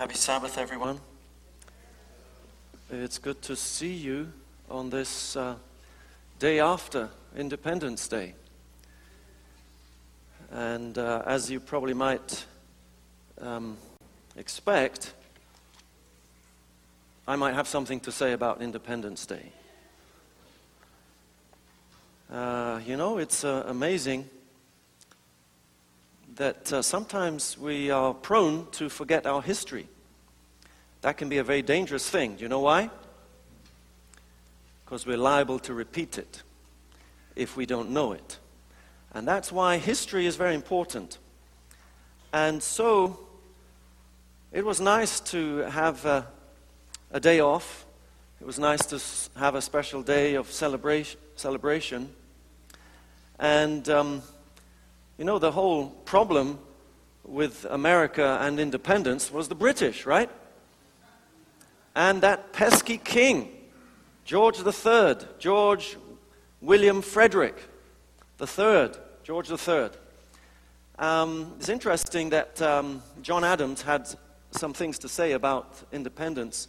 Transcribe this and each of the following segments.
Happy Sabbath, everyone. It's good to see you on this uh, day after Independence Day. And uh, as you probably might um, expect, I might have something to say about Independence Day. Uh, you know, it's uh, amazing that uh, sometimes we are prone to forget our history. That can be a very dangerous thing. Do you know why? Because we're liable to repeat it if we don't know it. And that's why history is very important. And so it was nice to have a, a day off. It was nice to have a special day of celebration. celebration. And um, you know, the whole problem with America and independence was the British, right? And that pesky king, George III, George William Frederick III, George III. Um, it's interesting that um, John Adams had some things to say about independence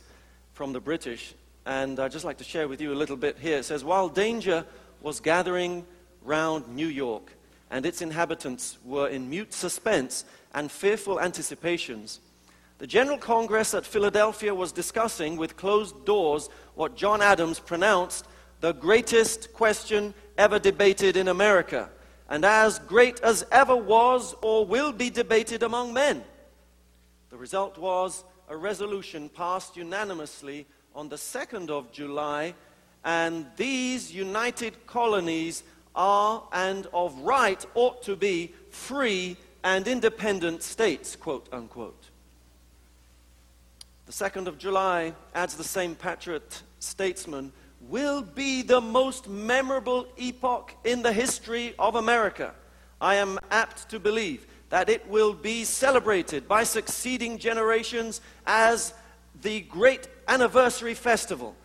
from the British, and I'd just like to share with you a little bit here. It says, While danger was gathering round New York, and its inhabitants were in mute suspense and fearful anticipations. The General Congress at Philadelphia was discussing with closed doors what John Adams pronounced the greatest question ever debated in America, and as great as ever was or will be debated among men. The result was a resolution passed unanimously on the 2nd of July, and these united colonies are and of right ought to be free and independent states, quote unquote. The 2nd of July, adds the same patriot statesman, will be the most memorable epoch in the history of America. I am apt to believe that it will be celebrated by succeeding generations as the great anniversary festival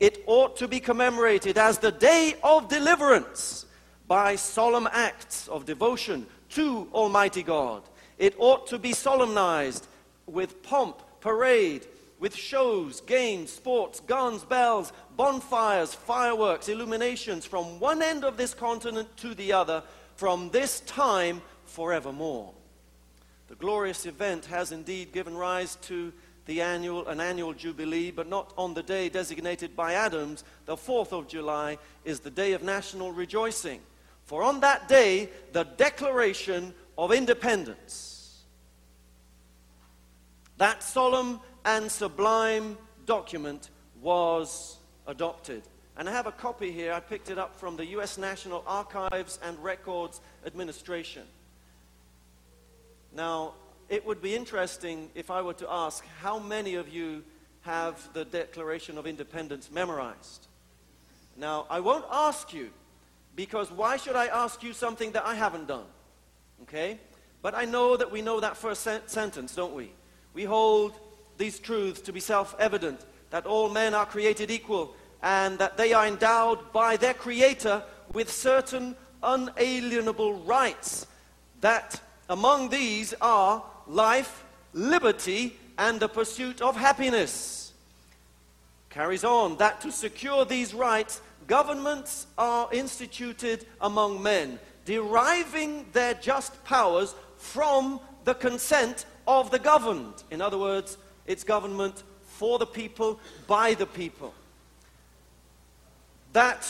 it ought to be commemorated as the day of deliverance by solemn acts of devotion to Almighty God. It ought to be solemnized with pomp, parade, with shows, games, sports, guns, bells, bonfires, fireworks, illuminations from one end of this continent to the other, from this time forevermore. The glorious event has indeed given rise to the annual, an annual jubilee, but not on the day designated by Adams, the 4th of July, is the day of national rejoicing. For on that day, the Declaration of Independence, that solemn and sublime document, was adopted. And I have a copy here. I picked it up from the U.S. National Archives and Records Administration. Now, it would be interesting if I were to ask how many of you have the Declaration of Independence memorized? Now, I won't ask you because why should I ask you something that I haven't done? Okay? But I know that we know that first sen- sentence, don't we? We hold these truths to be self evident that all men are created equal and that they are endowed by their Creator with certain unalienable rights. That among these are life, liberty, and the pursuit of happiness. Carries on that to secure these rights, governments are instituted among men, deriving their just powers from the consent of the governed. In other words, it's government for the people, by the people. That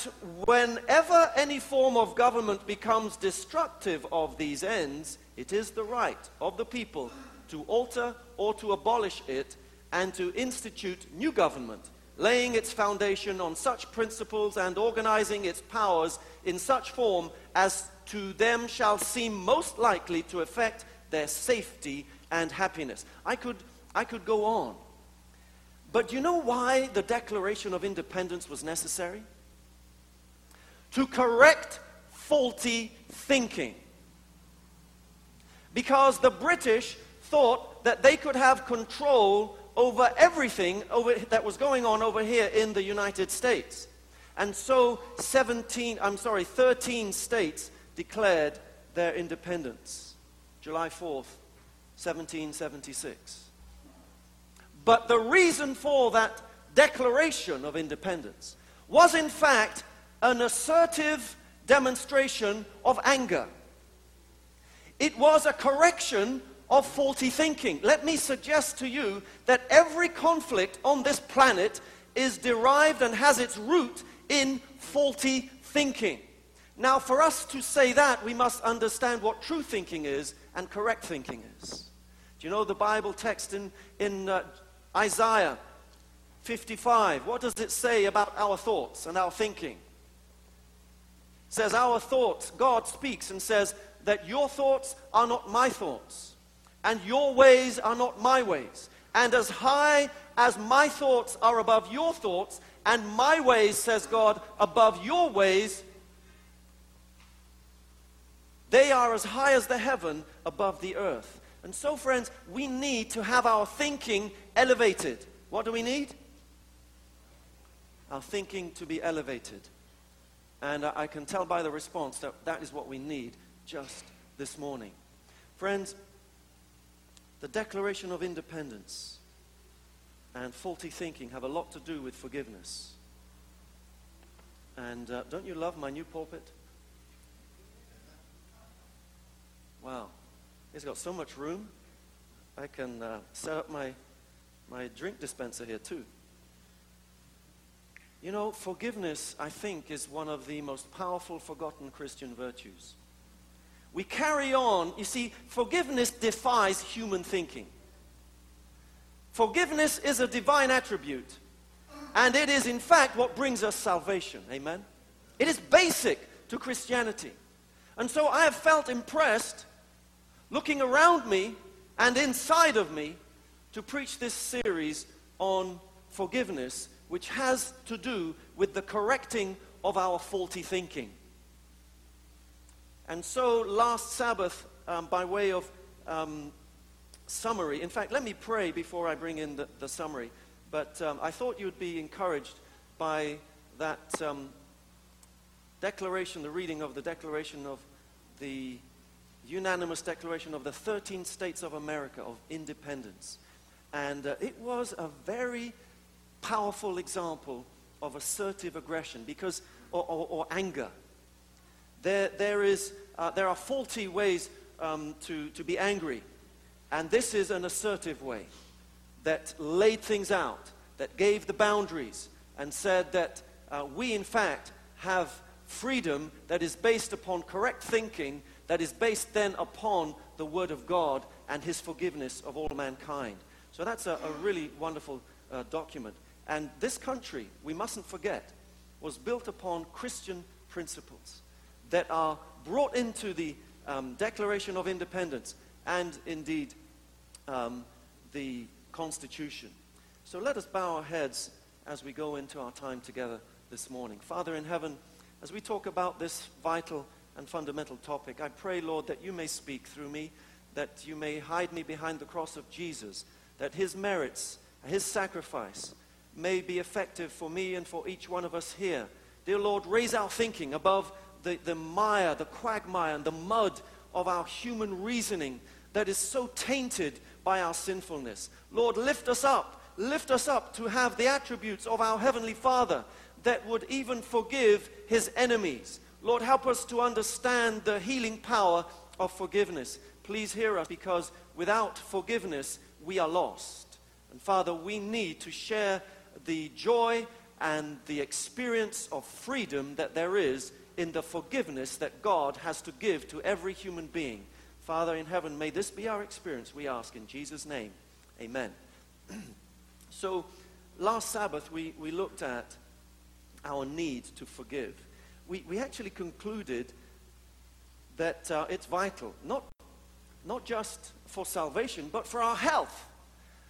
whenever any form of government becomes destructive of these ends, it is the right of the people to alter or to abolish it and to institute new government, laying its foundation on such principles and organizing its powers in such form as to them shall seem most likely to affect their safety and happiness. I could, I could go on. But do you know why the Declaration of Independence was necessary? To correct faulty thinking because the British thought that they could have control over everything over, that was going on over here in the United States. And so 17, I'm sorry, 13 states declared their independence. July 4th, 1776. But the reason for that declaration of independence was, in fact, an assertive demonstration of anger. It was a correction of faulty thinking. Let me suggest to you that every conflict on this planet is derived and has its root in faulty thinking. Now, for us to say that, we must understand what true thinking is and correct thinking is. Do you know the Bible text in, in uh, Isaiah 55? What does it say about our thoughts and our thinking? It says, Our thoughts, God speaks and says that your thoughts are not my thoughts, and your ways are not my ways. And as high as my thoughts are above your thoughts, and my ways, says God, above your ways, they are as high as the heaven above the earth. And so, friends, we need to have our thinking elevated. What do we need? Our thinking to be elevated. And I can tell by the response that that is what we need just this morning. Friends, the Declaration of Independence and faulty thinking have a lot to do with forgiveness. And uh, don't you love my new pulpit? Wow. It's got so much room. I can uh, set up my, my drink dispenser here too. You know, forgiveness, I think, is one of the most powerful forgotten Christian virtues. We carry on. You see, forgiveness defies human thinking. Forgiveness is a divine attribute. And it is, in fact, what brings us salvation. Amen? It is basic to Christianity. And so I have felt impressed, looking around me and inside of me, to preach this series on forgiveness, which has to do with the correcting of our faulty thinking. And so last Sabbath, um, by way of um, summary. In fact, let me pray before I bring in the, the summary. But um, I thought you'd be encouraged by that um, declaration, the reading of the declaration of the unanimous declaration of the 13 states of America of independence. And uh, it was a very powerful example of assertive aggression because, or, or, or anger. There, there, is, uh, there are faulty ways um, to, to be angry. And this is an assertive way that laid things out, that gave the boundaries, and said that uh, we, in fact, have freedom that is based upon correct thinking, that is based then upon the Word of God and His forgiveness of all mankind. So that's a, a really wonderful uh, document. And this country, we mustn't forget, was built upon Christian principles that are brought into the um, Declaration of Independence and indeed um, the Constitution. So let us bow our heads as we go into our time together this morning. Father in heaven, as we talk about this vital and fundamental topic, I pray, Lord, that you may speak through me, that you may hide me behind the cross of Jesus, that his merits, his sacrifice, may be effective for me and for each one of us here. Dear Lord, raise our thinking above the, the mire, the quagmire, and the mud of our human reasoning that is so tainted by our sinfulness. Lord, lift us up. Lift us up to have the attributes of our Heavenly Father that would even forgive his enemies. Lord, help us to understand the healing power of forgiveness. Please hear us because without forgiveness, we are lost. And Father, we need to share the joy and the experience of freedom that there is in the forgiveness that God has to give to every human being. Father in heaven, may this be our experience, we ask in Jesus' name. Amen. so, last Sabbath, we, we looked at our need to forgive. We, we actually concluded that uh, it's vital, not, not just for salvation, but for our health.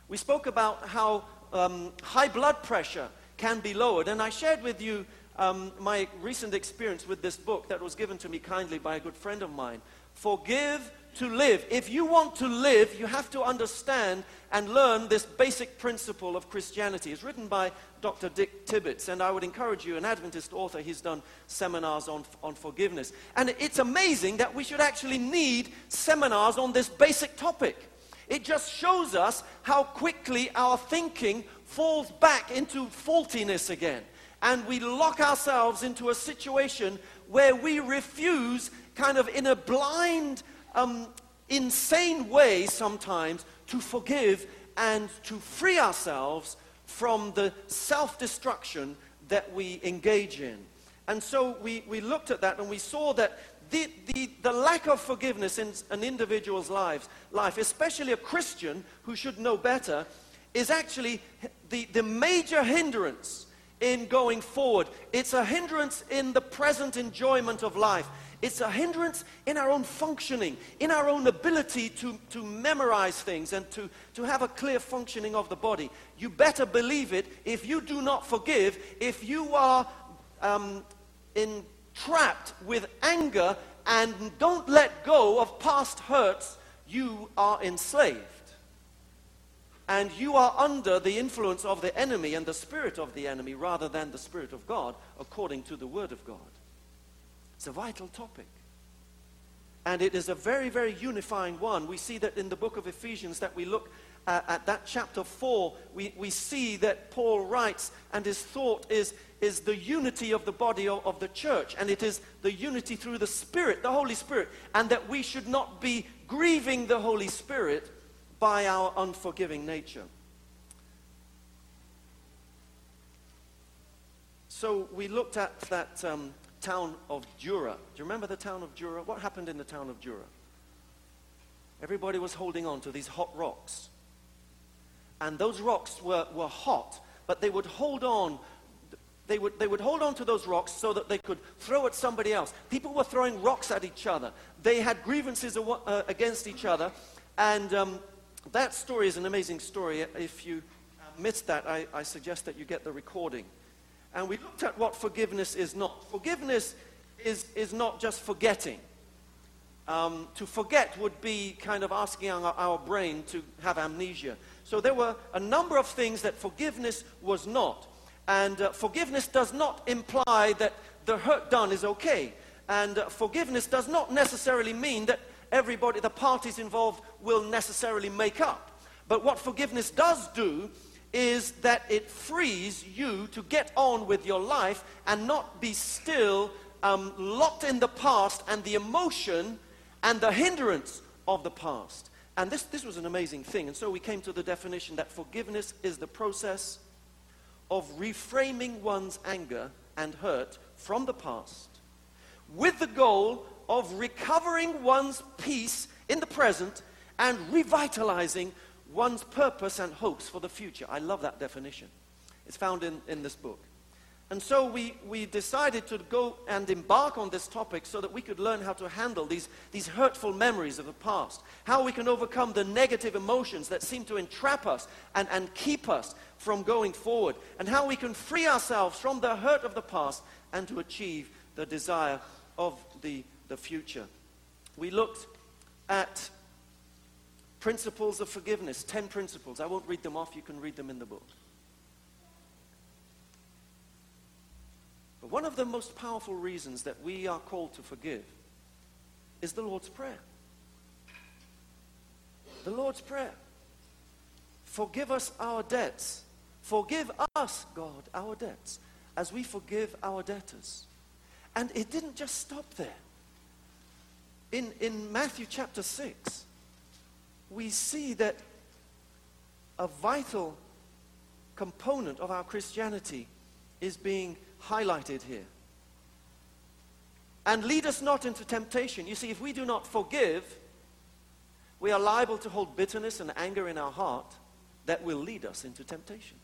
We spoke about how um, high blood pressure can be lowered, and I shared with you um, my recent experience with this book that was given to me kindly by a good friend of mine. Forgive to live. If you want to live, you have to understand and learn this basic principle of Christianity. It's written by Dr. Dick Tibbits, and I would encourage you, an Adventist author, he's done seminars on, on forgiveness. And it's amazing that we should actually need seminars on this basic topic. It just shows us how quickly our thinking falls back into faultiness again. And we lock ourselves into a situation where we refuse, kind of in a blind, um, insane way sometimes, to forgive and to free ourselves from the self destruction that we engage in. And so we, we looked at that and we saw that the, the, the lack of forgiveness in an individual's lives, life, especially a Christian who should know better, is actually the, the major hindrance in going forward. It's a hindrance in the present enjoyment of life. It's a hindrance in our own functioning, in our own ability to, to memorize things and to, to have a clear functioning of the body. You better believe it. If you do not forgive, if you are um, entrapped with anger and don't let go of past hurts, you are enslaved. And you are under the influence of the enemy and the spirit of the enemy rather than the spirit of God, according to the word of God. It's a vital topic. And it is a very, very unifying one. We see that in the book of Ephesians that we look at, at that chapter 4, we, we see that Paul writes, and his thought is, is the unity of the body of, of the church. And it is the unity through the Spirit, the Holy Spirit. And that we should not be grieving the Holy Spirit by our unforgiving nature. So we looked at that um, town of Dura. Do you remember the town of Dura? What happened in the town of Dura? Everybody was holding on to these hot rocks. And those rocks were, were hot, but they would hold on. They would, they would hold on to those rocks so that they could throw at somebody else. People were throwing rocks at each other. They had grievances uh, against each other. And um, that story is an amazing story. If you missed that, I, I suggest that you get the recording and we looked at what forgiveness is not. Forgiveness is, is not just forgetting. Um, to forget would be kind of asking our, our brain to have amnesia. So there were a number of things that forgiveness was not. And uh, forgiveness does not imply that the hurt done is okay. And uh, forgiveness does not necessarily mean that everybody, the parties involved, will necessarily make up. But what forgiveness does do is that it frees you to get on with your life and not be still um, locked in the past and the emotion and the hindrance of the past. And this, this was an amazing thing. And so we came to the definition that forgiveness is the process of reframing one's anger and hurt from the past with the goal of recovering one's peace in the present and revitalizing one's purpose and hopes for the future. I love that definition. It's found in, in this book. And so we, we decided to go and embark on this topic so that we could learn how to handle these, these hurtful memories of the past, how we can overcome the negative emotions that seem to entrap us and, and keep us from going forward, and how we can free ourselves from the hurt of the past and to achieve the desire of the, the future. We looked at Principles of forgiveness, 10 principles. I won't read them off, you can read them in the book. But one of the most powerful reasons that we are called to forgive is the Lord's Prayer. The Lord's Prayer. Forgive us our debts. Forgive us, God, our debts, as we forgive our debtors. And it didn't just stop there. In, in Matthew chapter 6, we see that a vital component of our Christianity is being highlighted here. And lead us not into temptation. You see, if we do not forgive, we are liable to hold bitterness and anger in our heart that will lead us into temptation.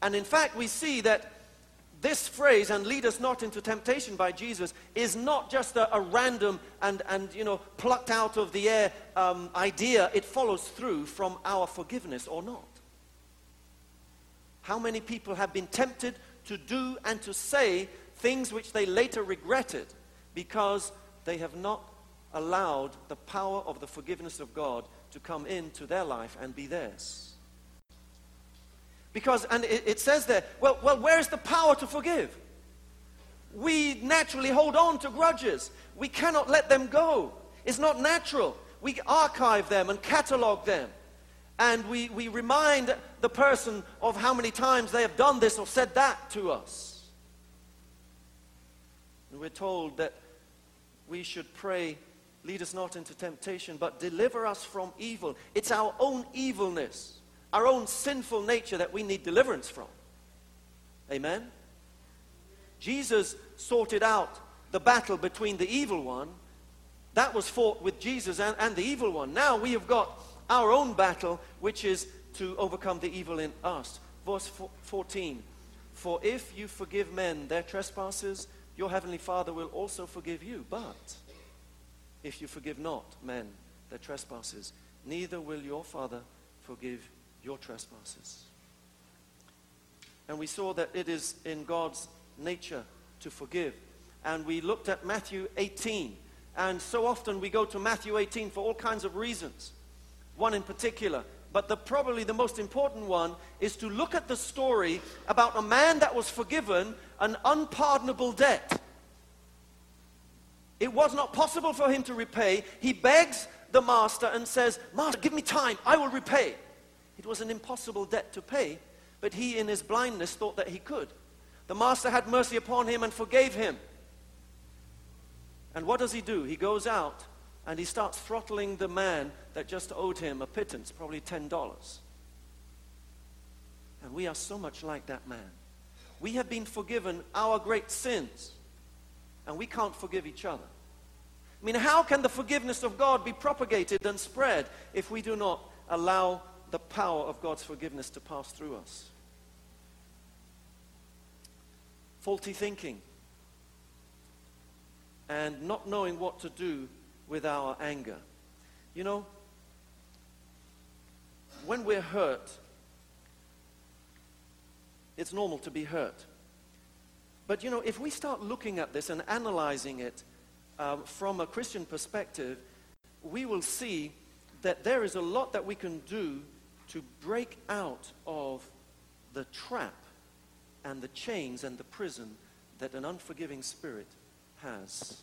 And in fact, we see that this phrase, and lead us not into temptation by Jesus, is not just a, a random and, and, you know, plucked out of the air um, idea. It follows through from our forgiveness or not. How many people have been tempted to do and to say things which they later regretted because they have not allowed the power of the forgiveness of God to come into their life and be theirs? Because, and it, it says there, well, well, where's the power to forgive? We naturally hold on to grudges. We cannot let them go. It's not natural. we archive them and catalog them. And we, we remind the person of how many times they have done this or said that to us. And we're told that we should pray, lead us not into temptation, but deliver us from evil. It's our own evilness, our own sinful nature that we need deliverance from. Amen? Jesus sorted out the battle between the evil one. That was fought with Jesus and, and the evil one. Now we have got our own battle, which is to overcome the evil in us. Verse 14 For if you forgive men their trespasses, your heavenly Father will also forgive you. But if you forgive not men their trespasses, neither will your Father forgive your trespasses. And we saw that it is in God's nature to forgive. And we looked at Matthew 18. And so often we go to Matthew 18 for all kinds of reasons. One in particular. But the, probably the most important one is to look at the story about a man that was forgiven an unpardonable debt. It was not possible for him to repay. He begs the master and says, Master, give me time, I will repay. It was an impossible debt to pay, but he, in his blindness, thought that he could. The master had mercy upon him and forgave him. And what does he do? He goes out and he starts throttling the man that just owed him a pittance, probably $10. And we are so much like that man. We have been forgiven our great sins, and we can't forgive each other. I mean, how can the forgiveness of God be propagated and spread if we do not allow the power of God's forgiveness to pass through us? Faulty thinking and not knowing what to do with our anger. You know, when we're hurt, it's normal to be hurt. But you know, if we start looking at this and analyzing it um, from a Christian perspective, we will see that there is a lot that we can do to break out of the trap and the chains and the prison that an unforgiving spirit has.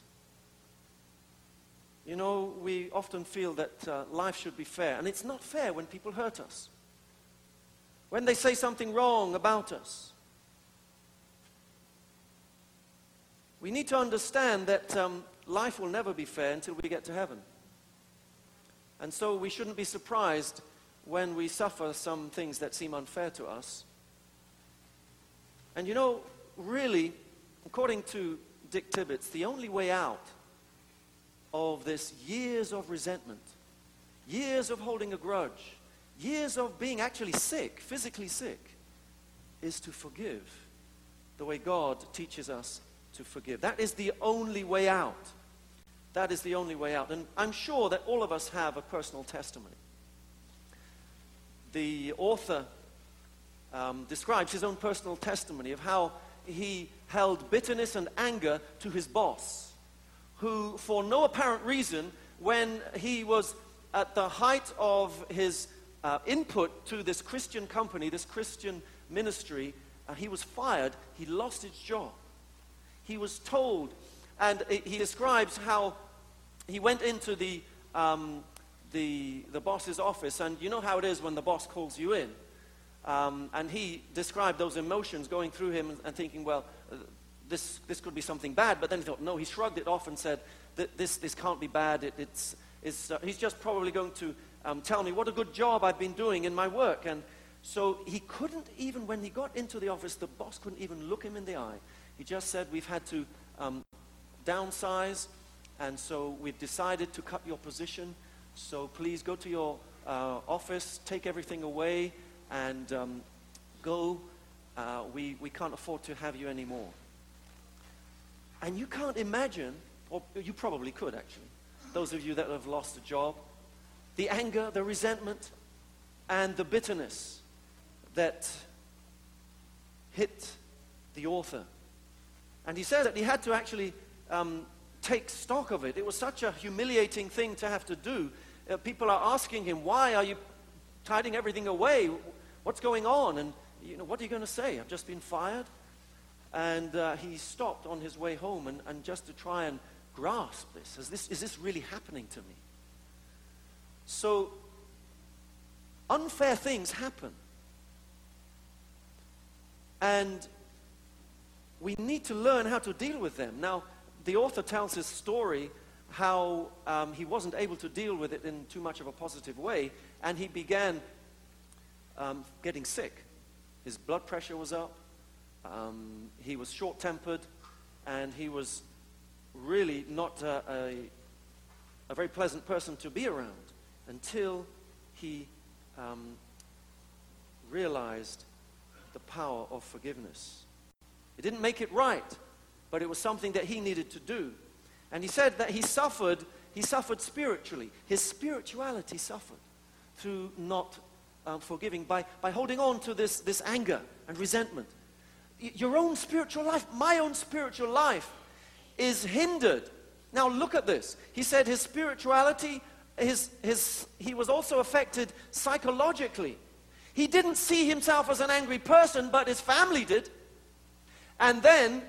You know, we often feel that uh, life should be fair, and it's not fair when people hurt us, when they say something wrong about us. We need to understand that um, life will never be fair until we get to heaven. And so we shouldn't be surprised when we suffer some things that seem unfair to us. And you know, really, according to Dick Tibbits, the only way out of this years of resentment, years of holding a grudge, years of being actually sick, physically sick, is to forgive the way God teaches us to forgive. That is the only way out. That is the only way out. And I'm sure that all of us have a personal testimony. The author um, describes his own personal testimony of how he held bitterness and anger to his boss, who, for no apparent reason, when he was at the height of his uh, input to this Christian company, this Christian ministry, uh, he was fired, he lost his job. He was told, and he describes how he went into the, um, the, the boss's office, and you know how it is when the boss calls you in. Um, and he described those emotions going through him and, thinking, well, uh, this, this could be something bad. But then he thought, no, he shrugged it off and said, this, this can't be bad. It, it's, it's, uh, he's just probably going to um, tell me what a good job I've been doing in my work. And so he couldn't even, when he got into the office, the boss couldn't even look him in the eye. He just said, we've had to um, downsize, and so we've decided to cut your position. So please go to your uh, office, take everything away, and um, go. Uh, we, we can't afford to have you anymore. And you can't imagine, or you probably could actually, those of you that have lost a job, the anger, the resentment, and the bitterness that hit the author. And he said that he had to actually um, take stock of it. It was such a humiliating thing to have to do. Uh, people are asking him, Why are you tidying everything away? What's going on? And, you know, what are you going to say? I've just been fired. And uh, he stopped on his way home and, and just to try and grasp this. Is, this. is this really happening to me? So, unfair things happen. And we need to learn how to deal with them. Now, the author tells his story how um, he wasn't able to deal with it in too much of a positive way, and he began um, getting sick. His blood pressure was up, um, he was short tempered, and he was really not a, a, a, very pleasant person to be around until he um, realized the power of forgiveness. It didn't make it right, but it was something that he needed to do. And he said that he suffered, he suffered spiritually. His spirituality suffered through not um, forgiving, by, by holding on to this, this anger and resentment. Y- your own spiritual life, my own spiritual life, is hindered. Now look at this. He said his spirituality, his, his, he was also affected psychologically. He didn't see himself as an angry person, but his family did. And then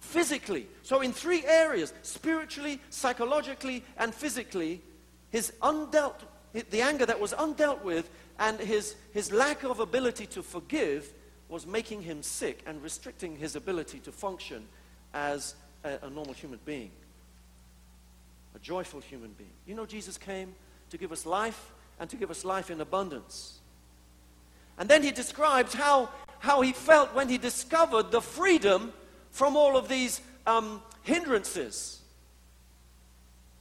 physically. So, in three areas spiritually, psychologically, and physically his undealt, the anger that was undealt with, and his, his lack of ability to forgive was making him sick and restricting his ability to function as a, a normal human being, a joyful human being. You know, Jesus came to give us life and to give us life in abundance. And then he describes how, how he felt when he discovered the freedom from all of these um, hindrances.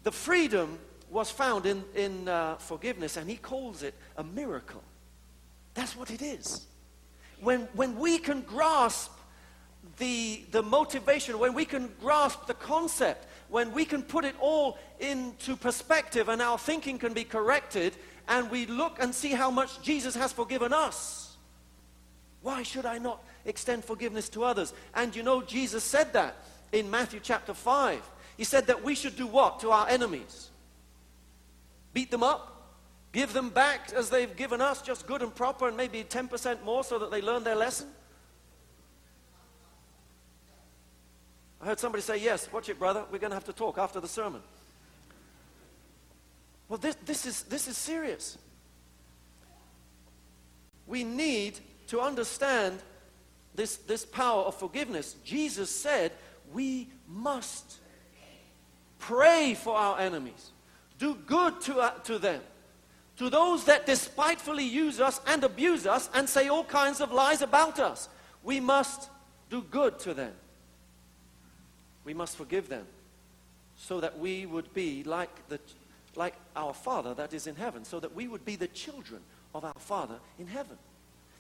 The freedom was found in, in uh, forgiveness, and he calls it a miracle. That's what it is. When, when we can grasp the, the motivation, when we can grasp the concept, when we can put it all into perspective and our thinking can be corrected, and we look and see how much Jesus has forgiven us, why should I not extend forgiveness to others. And you know, Jesus said that in Matthew chapter 5. He said that we should do what to our enemies? Beat them up? Give them back as they've given us, just good and proper, and maybe 10% more so that they learn their lesson? I heard somebody say, Yes, watch it, brother. We're going to have to talk after the sermon. Well, this, this, is, this is serious. We need to understand this, this power of forgiveness, Jesus said we must pray for our enemies, do good to, uh, to them, to those that despitefully use us and abuse us and say all kinds of lies about us. We must do good to them. We must forgive them so that we would be like, the, like our Father that is in heaven, so that we would be the children of our Father in heaven.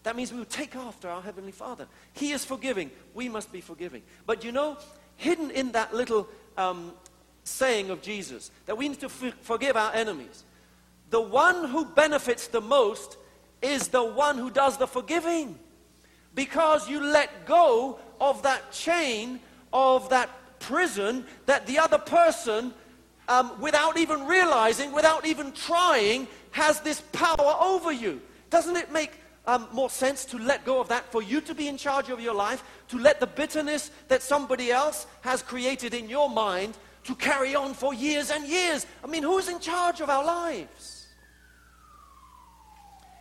That means we will take after our Heavenly Father. He is forgiving. We must be forgiving. But you know, hidden in that little um, saying of Jesus, that we need to f- forgive our enemies, the one who benefits the most is the one who does the forgiving. Because you let go of that chain, of that prison that the other person, um, without even realizing, without even trying, has this power over you. Doesn't it make um, more sense to let go of that, for you to be in charge of your life, to let the bitterness that somebody else has created in your mind to carry on for years and years. I mean, who's in charge of our lives?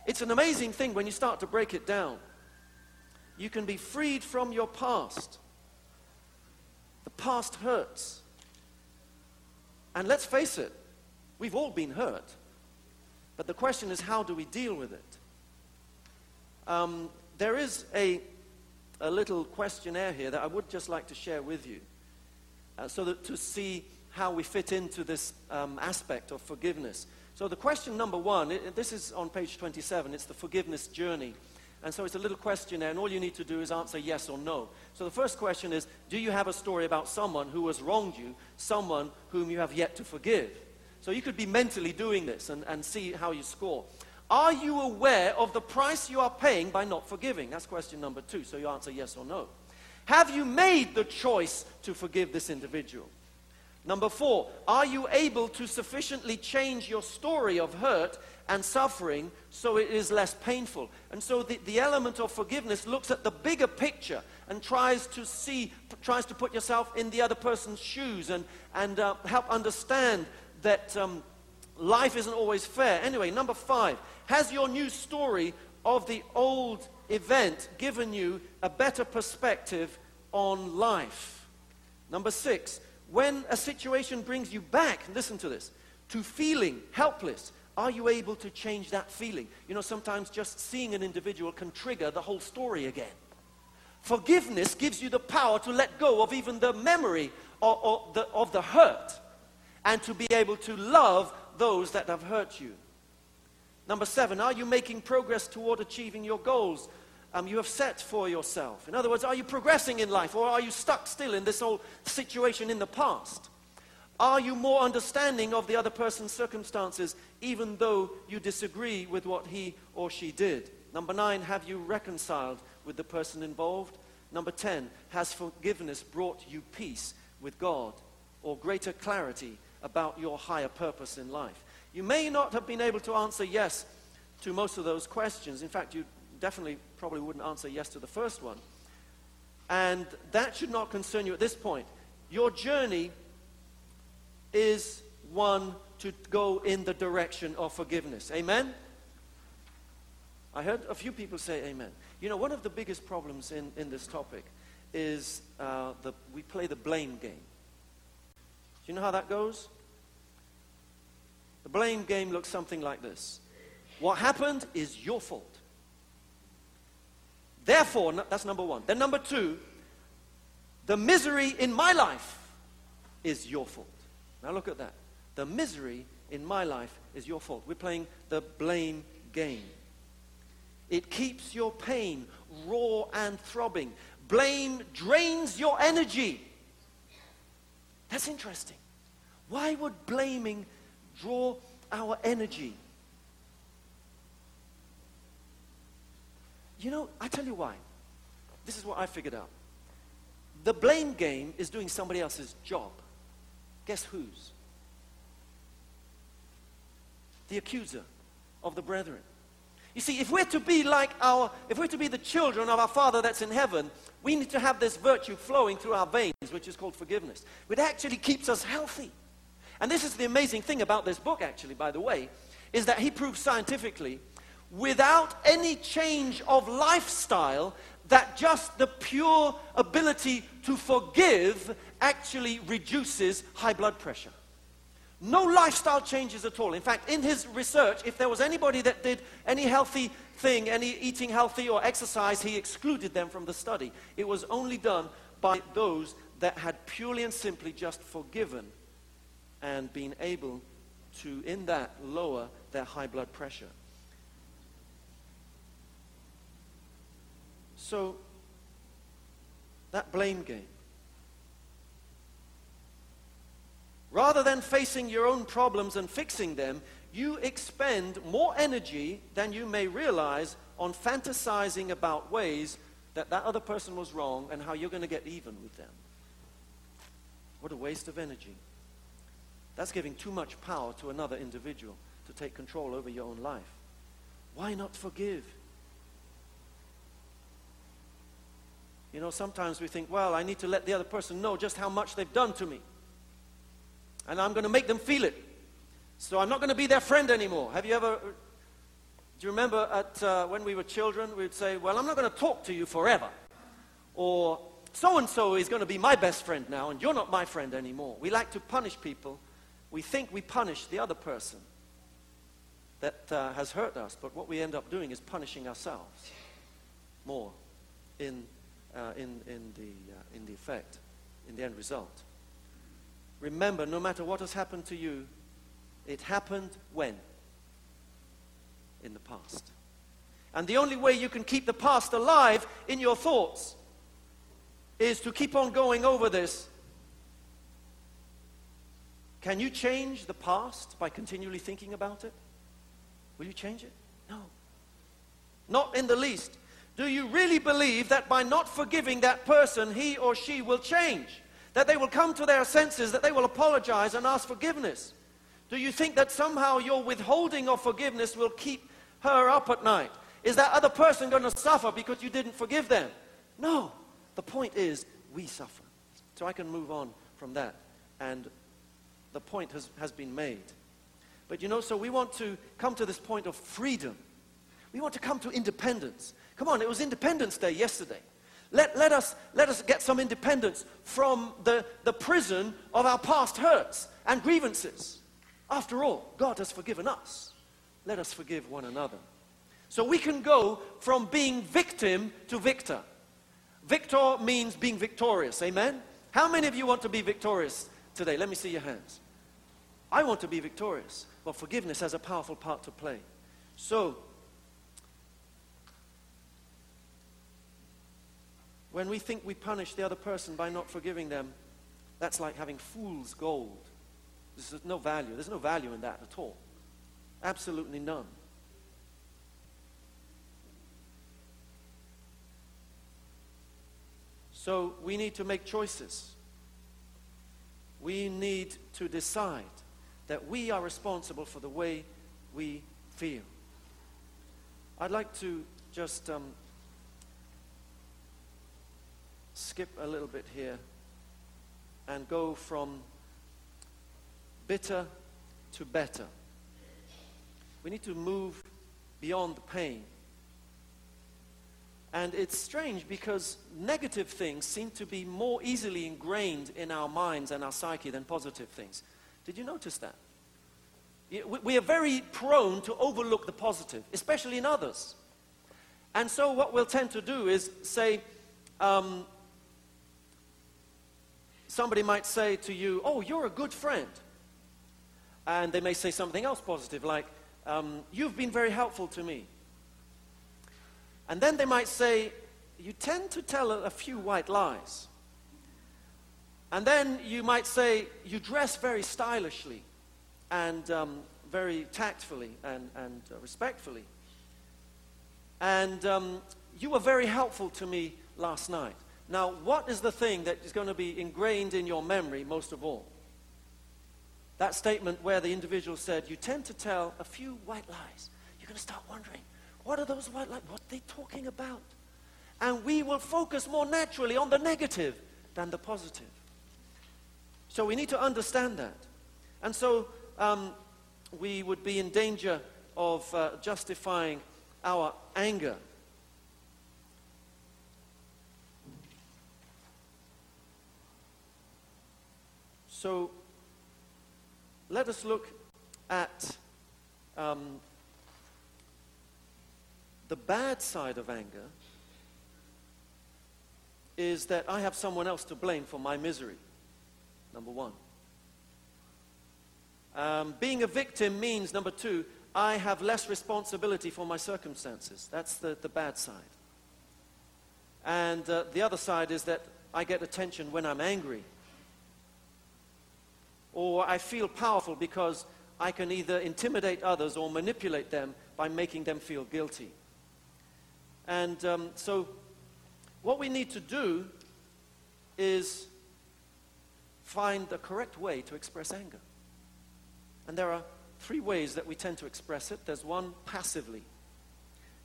It's an amazing thing when you start to break it down. You can be freed from your past. The past hurts. And let's face it, we've all been hurt. But the question is, how do we deal with it? Um, there is a, a little questionnaire here that I would just like to share with you uh, so that to see how we fit into this um, aspect of forgiveness. So, the question number one, it, this is on page 27, it's the forgiveness journey. And so it's a little questionnaire, and all you need to do is answer yes or no. So the first question is Do you have a story about someone who has wronged you, someone whom you have yet to forgive? So you could be mentally doing this and, and see how you score. Are you aware of the price you are paying by not forgiving? That's question number two. So you answer yes or no. Have you made the choice to forgive this individual? Number four, are you able to sufficiently change your story of hurt and suffering so it is less painful? And so the, the element of forgiveness looks at the bigger picture and tries to see, tries to put yourself in the other person's shoes and, and uh, help understand that um, life isn't always fair. Anyway, number five, has your new story of the old event given you a better perspective on life? Number six, when a situation brings you back, listen to this, to feeling helpless, are you able to change that feeling? You know, sometimes just seeing an individual can trigger the whole story again. Forgiveness gives you the power to let go of even the memory of, the, of the hurt and to be able to love those that have hurt you. Number seven, are you making progress toward achieving your goals um, you have set for yourself? In other words, are you progressing in life or are you stuck still in this whole situation in the past? Are you more understanding of the other person's circumstances even though you disagree with what he or she did? Number nine, have you reconciled with the person involved? Number 10, has forgiveness brought you peace with God or greater clarity about your higher purpose in life? You may not have been able to answer yes to most of those questions. In fact, you definitely probably wouldn't answer yes to the first one. And that should not concern you at this point. Your journey is one to go in the direction of forgiveness. Amen? I heard a few people say amen. You know, one of the biggest problems in, in this topic is uh, the, we play the blame game. Do you know how that goes? The blame game looks something like this What happened is your fault. Therefore, that's number one. Then, number two, the misery in my life is your fault. Now, look at that. The misery in my life is your fault. We're playing the blame game. It keeps your pain raw and throbbing. Blame drains your energy. That's interesting. Why would blaming draw our energy? You know, I tell you why. This is what I figured out. The blame game is doing somebody else's job. Guess whose? The accuser of the brethren. You see, if we're to be like our, if we're to be the children of our Father that's in heaven, we need to have this virtue flowing through our veins, which is called forgiveness. It actually keeps us healthy. And this is the amazing thing about this book, actually, by the way, is that he proves scientifically, without any change of lifestyle, that just the pure ability to forgive actually reduces high blood pressure. No lifestyle changes at all. In fact, in his research, if there was anybody that did any healthy thing, any eating healthy or exercise, he excluded them from the study. It was only done by those that had purely and simply just forgiven and being able to, in that, lower their high blood pressure. So, that blame game Rather than facing your own problems and fixing them, you expend more energy than you may realize on fantasizing about ways that that other person was wrong and how you're going to get even with them. What a waste of energy. That's giving too much power to another individual to take control over your own life. Why not forgive? You know, sometimes we think, well, I need to let the other person know just how much they've done to me and I'm going to make them feel it. So I'm not going to be their friend anymore. Have you ever, do you remember at, uh, when we were children, we'd say, well, I'm not going to talk to you forever. Or so-and-so is going to be my best friend now, and you're not my friend anymore. We like to punish people. We think we punish the other person that uh, has hurt us, but what we end up doing is punishing ourselves more in, uh, in, in, the, uh, in the effect, in the end result. Remember, no matter what has happened to you, it happened when? In the past. And the only way you can keep the past alive in your thoughts is to keep on going over this. Can you change the past by continually thinking about it? Will you change it? No. Not in the least. Do you really believe that by not forgiving that person, he or she will change? that they will come to their senses, that they will apologize and ask forgiveness? Do you think that somehow your withholding of forgiveness will keep her up at night? Is that other person going to suffer because you didn't forgive them? No. The point is, we suffer. So I can move on from that. And the point has, has been made. But you know, so we want to come to this point of freedom. We want to come to independence. Come on, it was Independence Day yesterday. Let, let, us, let us get some independence from the, the prison of our past hurts and grievances. After all, God has forgiven us. Let us forgive one another. So we can go from being victim to victor. Victor means being victorious. Amen? How many of you want to be victorious today? Let me see your hands. I want to be victorious. But forgiveness has a powerful part to play. So, when we think we punish the other person by not forgiving them, that's like having fool's gold. There's no value. There's no value in that at all. Absolutely none. So we need to make choices. We need to decide that we are responsible for the way we feel. I'd like to just um, skip a little bit here and go from bitter to better. We need to move beyond the pain and it's strange because negative things seem to be more easily ingrained in our minds and our psyche than positive things. Did you notice that? We are very prone to overlook the positive, especially in others. And so, what we'll tend to do is say, um, somebody might say to you, Oh, you're a good friend. And they may say something else positive, like, um, You've been very helpful to me. And then they might say, You tend to tell a, few white lies. And then you might say, You dress very stylishly and um, very tactfully and, and uh, respectfully. And um, you were very helpful to me last night. Now, what is the thing that is going to be ingrained in your memory most of all? That statement where the individual said, You tend to tell a few white lies. You're going to start wondering, what are those white lights? What are they talking about? And we will focus more naturally on the negative than the positive. So we need to understand that. And so um, we would be in danger of uh, justifying our anger. So let us look at um, the bad side of anger is that I have someone else to blame for my misery, number one. Um, being a victim means, number two, I have less responsibility for my circumstances. That's the, the bad side. And uh, the other side is that I get attention when I'm angry. Or I feel powerful because I can either intimidate others or manipulate them by making them feel guilty. And um, so, what we need to do is find the correct way to express anger. And there are three ways that we tend to express it. There's one passively.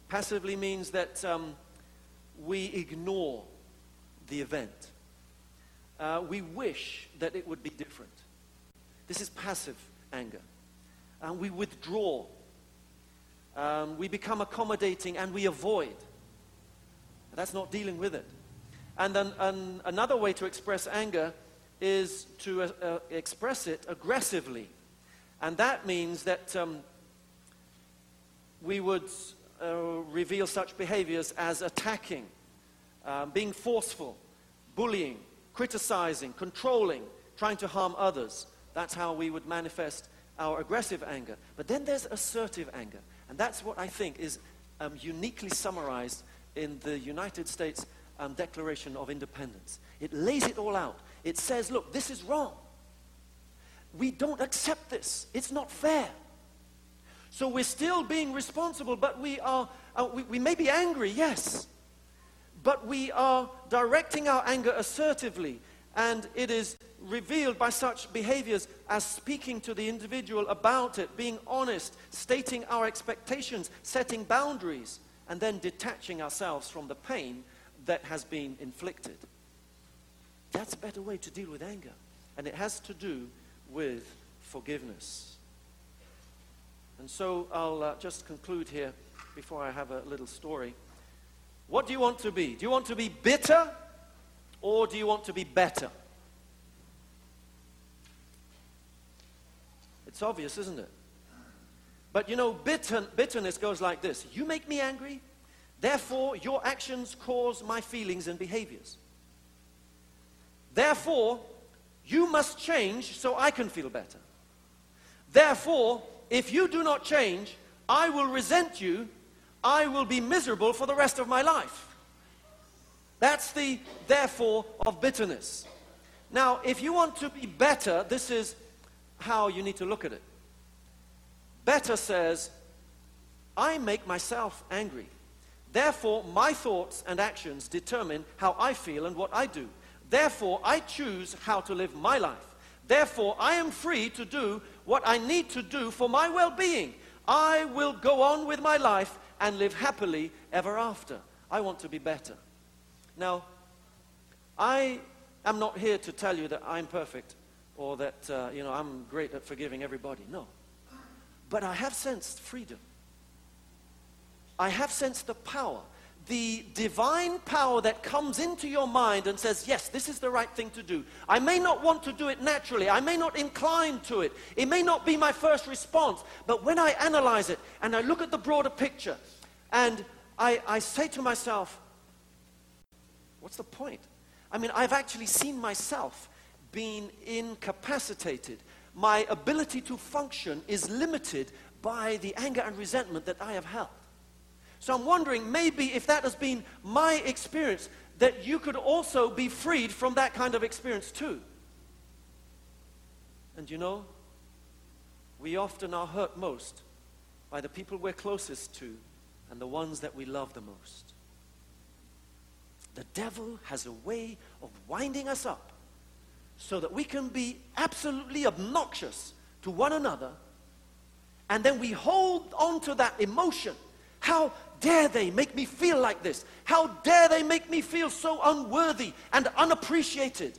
Passively means that um, we ignore the event. Uh, we wish that it would be different. This is passive anger. And we withdraw. Um, we become accommodating and we avoid. That's not dealing with it. And then an, another way to express anger is to uh, uh, express it aggressively. And that means that um, we would uh, reveal such behaviors as attacking, um, being forceful, bullying, criticizing, controlling, trying to harm others. That's how we would manifest our aggressive anger. But then there's assertive anger. And that's what I think is um, uniquely summarized in the United States um, Declaration of Independence. It lays it all out. It says, look, this is wrong. We don't accept this. It's not fair. So we're still being responsible, but we are, uh, we, we may be angry, yes. But we are directing our anger assertively, and it is revealed by such behaviors as speaking to the individual about it, being honest, stating our expectations, setting boundaries and then detaching ourselves from the pain that has been inflicted. That's a better way to deal with anger. And it has to do with forgiveness. And so I'll uh, just conclude here before I have a little story. What do you want to be? Do you want to be bitter or do you want to be better? It's obvious, isn't it? But you know, bitter, bitterness goes like this You make me angry, therefore your actions cause my feelings and behaviors. Therefore, you must change so I can feel better. Therefore, if you do not change, I will resent you. I will be miserable for the rest of my life. That's the therefore of bitterness. Now, if you want to be better, this is how you need to look at it. Better says, I make myself angry. Therefore, my thoughts and actions determine how I feel and what I do. Therefore, I choose how to live my life. Therefore, I am free to do what I need to do for my well being. I will go on with my life and live happily ever after. I want to be better. Now, I am not here to tell you that I'm perfect or that, uh, you know, I'm great at forgiving everybody. No. But I have sensed freedom. I have sensed the power, the divine power that comes into your mind and says, yes, this is the right thing to do. I may not want to do it naturally. I may not incline to it. It may not be my first response. But when I analyze it and I look at the broader picture and I, I say to myself, what's the point? I mean, I've actually seen myself being incapacitated my ability to function is limited by the anger and resentment that I have held. So I'm wondering maybe if that has been my experience, that you could also be freed from that kind of experience too. And you know, we often are hurt most by the people we're closest to and the ones that we love the most. The devil has a way of winding us up so that we can be absolutely obnoxious to one another. And then we hold on to that emotion. How dare they make me feel like this? How dare they make me feel so unworthy and unappreciated?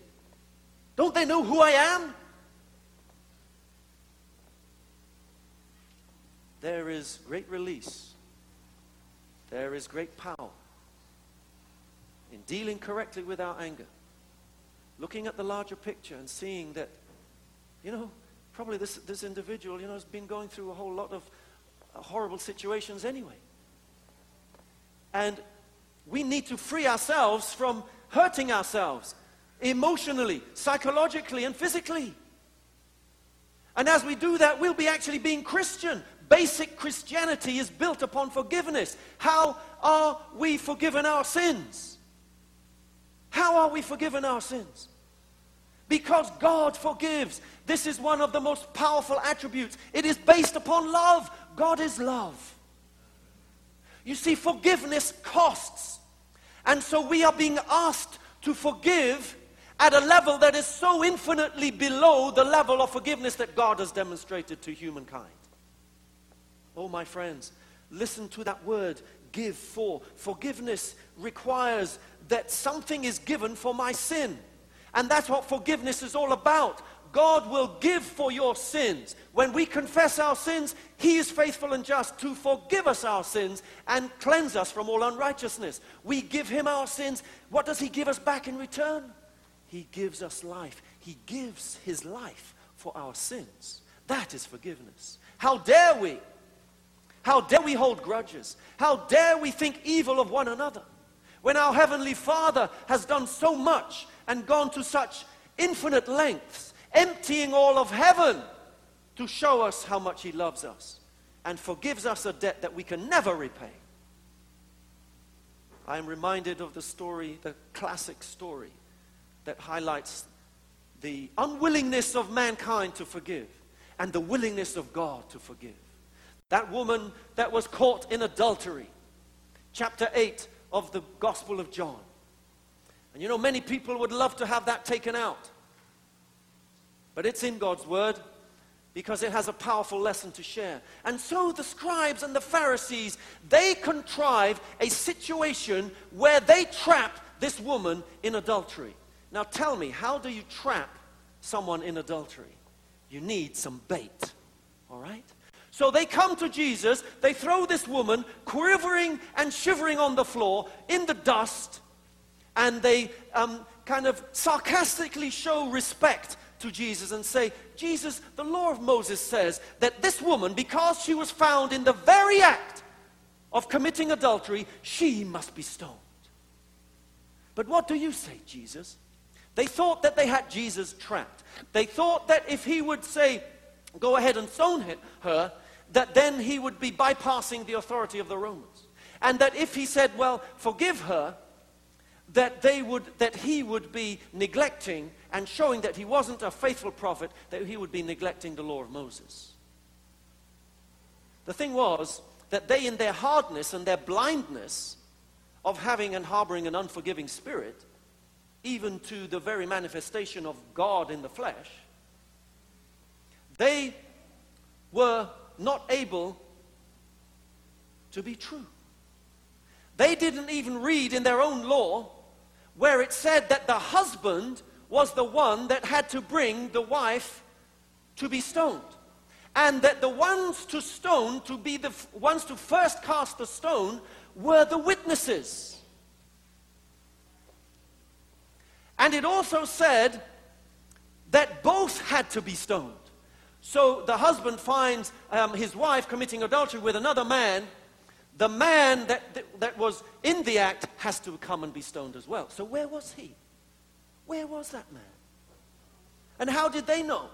Don't they know who I am? There is great release. There is great power in dealing correctly with our anger looking at the larger picture and seeing that, you know, probably this, this individual, you know, has been going through a whole lot of uh, horrible situations anyway. And we need to free ourselves from hurting ourselves emotionally, psychologically, and physically. And as we do that, we'll be actually being Christian. Basic Christianity is built upon forgiveness. How are we forgiven our sins? How are we forgiven our sins? Because God forgives. This is one of the most powerful attributes. It is based upon love. God is love. You see, forgiveness costs. And so we are being asked to forgive at a level that is so infinitely below the level of forgiveness that God has demonstrated to humankind. Oh, my friends, listen to that word give for. Forgiveness requires that something is given for my sin. And that's what forgiveness is all about. God will give for your sins. When we confess our sins, He is faithful and just to forgive us our sins and cleanse us from all unrighteousness. We give Him our sins. What does He give us back in return? He gives us life. He gives His life for our sins. That is forgiveness. How dare we? How dare we hold grudges? How dare we think evil of one another? When our Heavenly Father has done so much and gone to such infinite lengths, emptying all of heaven to show us how much He loves us and forgives us a debt that we can never repay. I am reminded of the story, the classic story, that highlights the unwillingness of mankind to forgive and the willingness of God to forgive. That woman that was caught in adultery, chapter 8, of the Gospel of John. And you know, many people would love to have that taken out. But it's in God's Word because it has a powerful lesson to share. And so the scribes and the Pharisees, they contrive a situation where they trap this woman in adultery. Now tell me, how do you trap someone in adultery? You need some bait, all right? So they come to Jesus, they throw this woman quivering and shivering on the floor in the dust, and they um, kind of sarcastically show respect to Jesus and say, Jesus, the law of Moses says that this woman, because she was found in the very act of committing adultery, she must be stoned. But what do you say, Jesus? They thought that they had Jesus trapped. They thought that if he would say, go ahead and stone her, that then he would be bypassing the authority of the Romans. And that if he said, well, forgive her, that, they would, that he would be neglecting and showing that he wasn't a faithful prophet, that he would be neglecting the law of Moses. The thing was that they, in their hardness and their blindness of having and harboring an unforgiving spirit, even to the very manifestation of God in the flesh, they were not able to be true. They didn't even read in their own law where it said that the husband was the one that had to bring the wife to be stoned. And that the ones to stone, to be the f- ones to first cast the stone, were the witnesses. And it also said that both had to be stoned. So the husband finds um, his wife committing adultery with another man. The man that, that, that was in the act has to come and be stoned as well. So where was he? Where was that man? And how did they know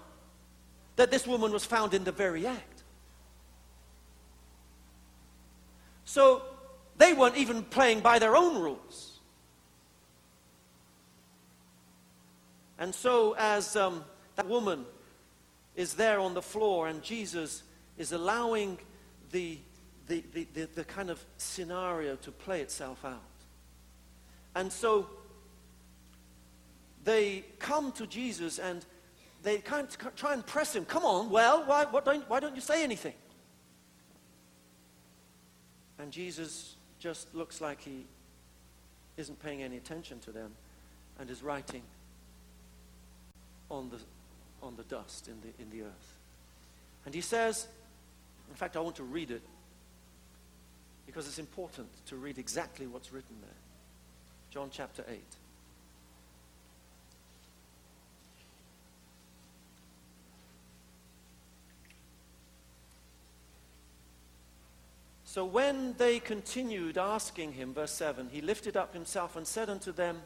that this woman was found in the very act? So they weren't even playing by their own rules. And so, as um, that woman is there on the floor, and Jesus is allowing the, the, the, the, the kind of scenario to play itself out. And so they come to Jesus and they kind of try and press him. Come on, well, why, don't, why don't you say anything? And Jesus just looks like he isn't paying any attention to them and is writing on the, on the dust in the, in the earth. And he says, in fact, I want to read it because it's important to read exactly what's written there. John chapter 8. So when they continued asking him, verse 7, he lifted up himself and said unto them,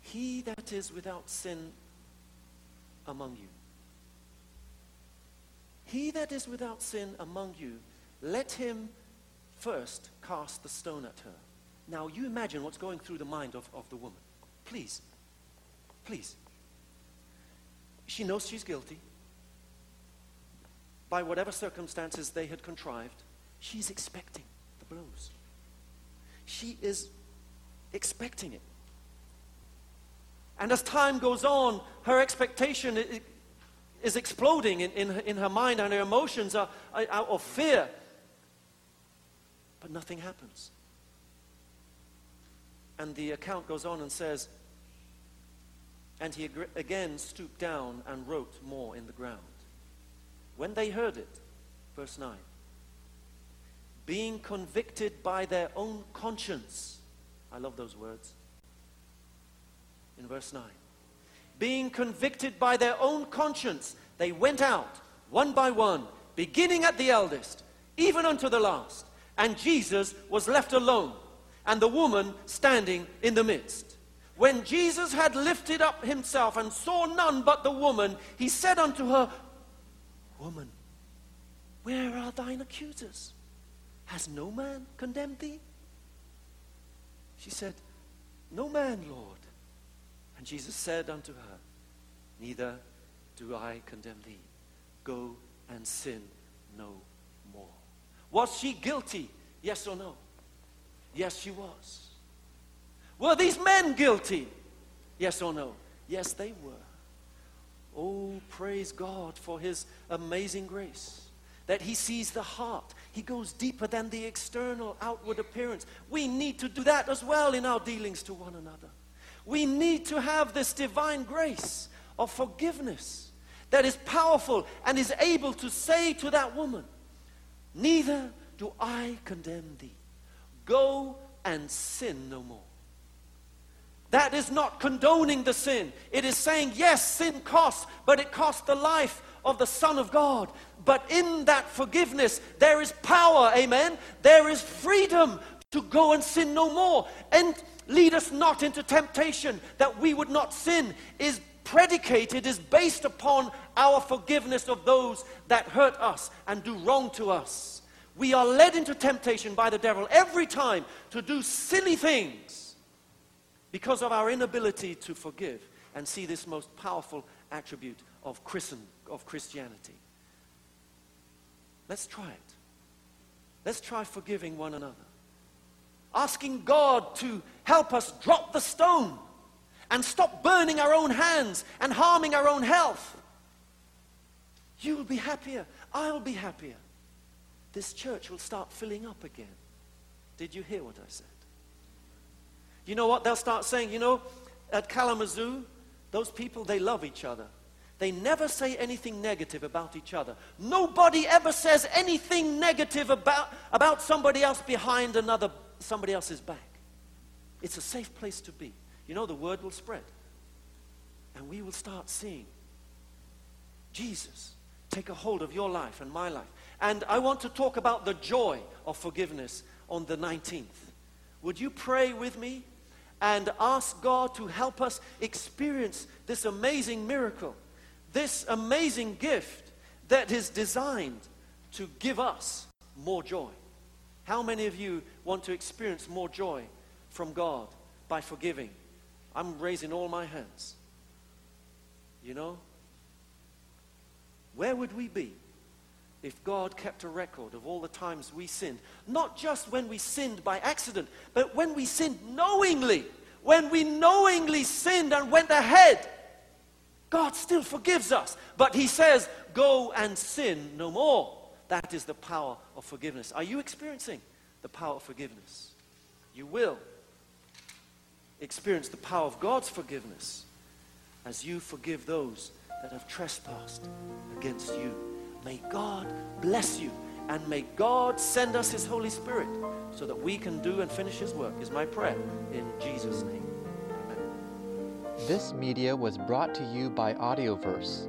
He that is without sin among you. He that is without sin among you, let him first cast the stone at her. Now, you imagine what's going through the mind of, of the woman. Please, please. She knows she's guilty. By whatever circumstances they had contrived, she's expecting the blows. She is expecting it. And as time goes on, her expectation is exploding in, in, her mind, and her emotions are, are of fear. But nothing happens. And the account goes on and says, And he again stooped down and wrote more in the ground. When they heard it, verse 9, being convicted by their own conscience, I love those words in verse 9. Being convicted by their own conscience, they went out one by one, beginning at the eldest, even unto the last. And Jesus was left alone, and the woman standing in the midst. When Jesus had lifted up himself and saw none but the woman, he said unto her, Woman, where are thine accusers? Has no man condemned thee? She said, No man, Lord. And Jesus said unto her, Neither do I condemn thee. Go and sin no more. Was she guilty? Yes or no? Yes, she was. Were these men guilty? Yes or no? Yes, they were. Oh, praise God for his amazing grace. That he sees the heart. He goes deeper than the external outward appearance. We need to do that as well in our dealings to one another. We need to have this divine grace of forgiveness that is powerful and is able to say to that woman, Neither do I condemn thee. Go and sin no more. That is not condoning the sin. It is saying, yes, sin costs, but it cost the life of the Son of God. But in that forgiveness, there is power, amen? There is freedom to go and sin no more. And lead us not into temptation that we would not sin is predicated, is based upon our forgiveness of those that hurt us and do wrong to us. We are led into temptation by the devil every time to do silly things because of our inability to forgive and see this most powerful attribute of, Christen, of Christianity. Let's try it. Let's try forgiving one another. Asking God to help us drop the stone and stop burning our own hands and harming our own health. You will be happier. I'll be happier. This church will start filling up again. Did you hear what I said? You know what? They'll start saying, you know, at Kalamazoo, those people, they love each other. They never say anything negative about each other. Nobody ever says anything negative about, about somebody else behind another, somebody else's back. It's a safe place to be. You know, the word will spread. And we will start seeing Jesus take a hold of your life and my life. And I want to talk about the joy of forgiveness on the 19th. Would you pray with me? and ask God to help us experience this amazing miracle, this amazing gift that is designed to give us more joy. How many of you want to experience more joy from God by forgiving? I'm raising all my hands. You know? Where would we be if God kept a record of all the times we sinned, not just when we sinned by accident, but when we sinned knowingly, when we knowingly sinned and went ahead, God still forgives us. But He says, go and sin no more. That is the power of forgiveness. Are you experiencing the power of forgiveness? You will experience the power of God's forgiveness as you forgive those that have trespassed against you. May God bless you and may God send us His Holy Spirit so that we can do and finish His work, is my prayer in Jesus' name. Amen. This media was brought to you by Audioverse,